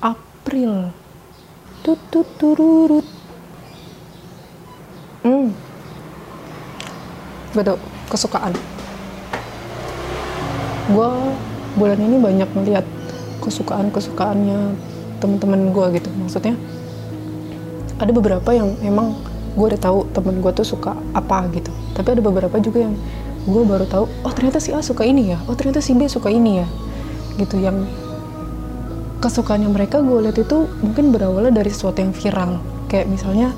April. Tututururut hmm. Betul kesukaan. Gue bulan ini banyak melihat kesukaan kesukaannya teman-teman gue gitu. Maksudnya ada beberapa yang emang gue udah tahu temen gue tuh suka apa gitu. Tapi ada beberapa juga yang gue baru tahu oh ternyata si A suka ini ya. Oh ternyata si B suka ini ya. Gitu yang kesukaannya mereka gue lihat itu mungkin berawalnya dari sesuatu yang viral. Kayak misalnya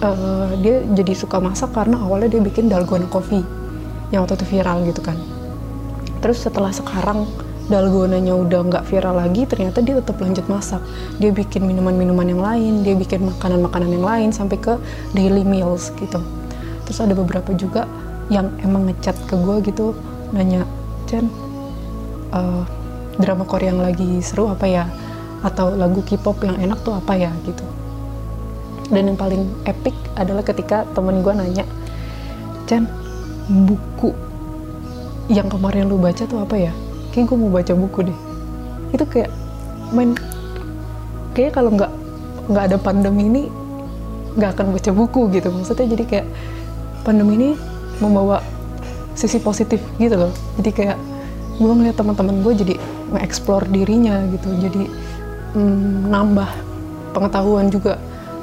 uh, dia jadi suka masak karena awalnya dia bikin dalgona coffee yang waktu itu viral gitu kan. Terus setelah sekarang dalgonanya udah nggak viral lagi ternyata dia tetap lanjut masak. Dia bikin minuman-minuman yang lain dia bikin makanan-makanan yang lain sampai ke daily meals gitu. Terus ada beberapa juga yang emang ngechat ke gue gitu nanya Chen uh, drama Korea yang lagi seru apa ya? Atau lagu K-pop yang enak tuh apa ya gitu. Dan yang paling epic adalah ketika temen gue nanya Chan buku yang kemarin lu baca tuh apa ya? Kayak gue mau baca buku deh. Itu kayak main kayak kalau nggak nggak ada pandemi ini nggak akan baca buku gitu. Maksudnya jadi kayak pandemi ini membawa sisi positif gitu loh. Jadi kayak gue ngeliat teman-teman gue jadi nge-explore dirinya gitu. Jadi mm, nambah pengetahuan juga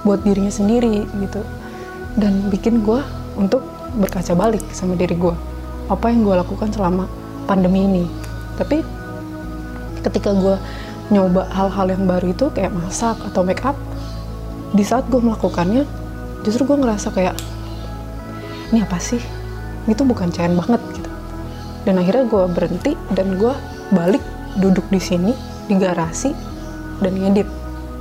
buat dirinya sendiri gitu. Dan bikin gue untuk berkaca balik sama diri gue apa yang gue lakukan selama pandemi ini. Tapi ketika gue nyoba hal-hal yang baru itu kayak masak atau make up di saat gue melakukannya justru gue ngerasa kayak ini apa sih? Itu bukan cair banget gitu. Dan akhirnya gue berhenti dan gue balik duduk di sini di garasi dan ngedit.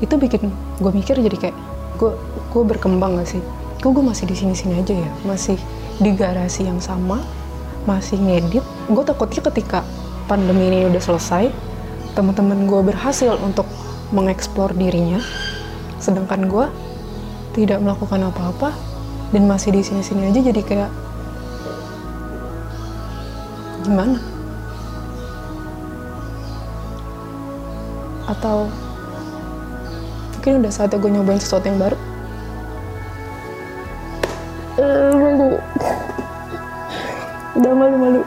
Itu bikin gue mikir jadi kayak gue gue berkembang gak sih? Kok gue masih di sini sini aja ya? Masih di garasi yang sama masih ngedit. Gue takutnya ketika pandemi ini udah selesai teman-teman gue berhasil untuk mengeksplor dirinya. Sedangkan gue tidak melakukan apa-apa dan masih di sini-sini aja jadi kayak gimana atau mungkin udah saatnya gue nyobain sesuatu yang baru? Uh, malu. Udah malu-malu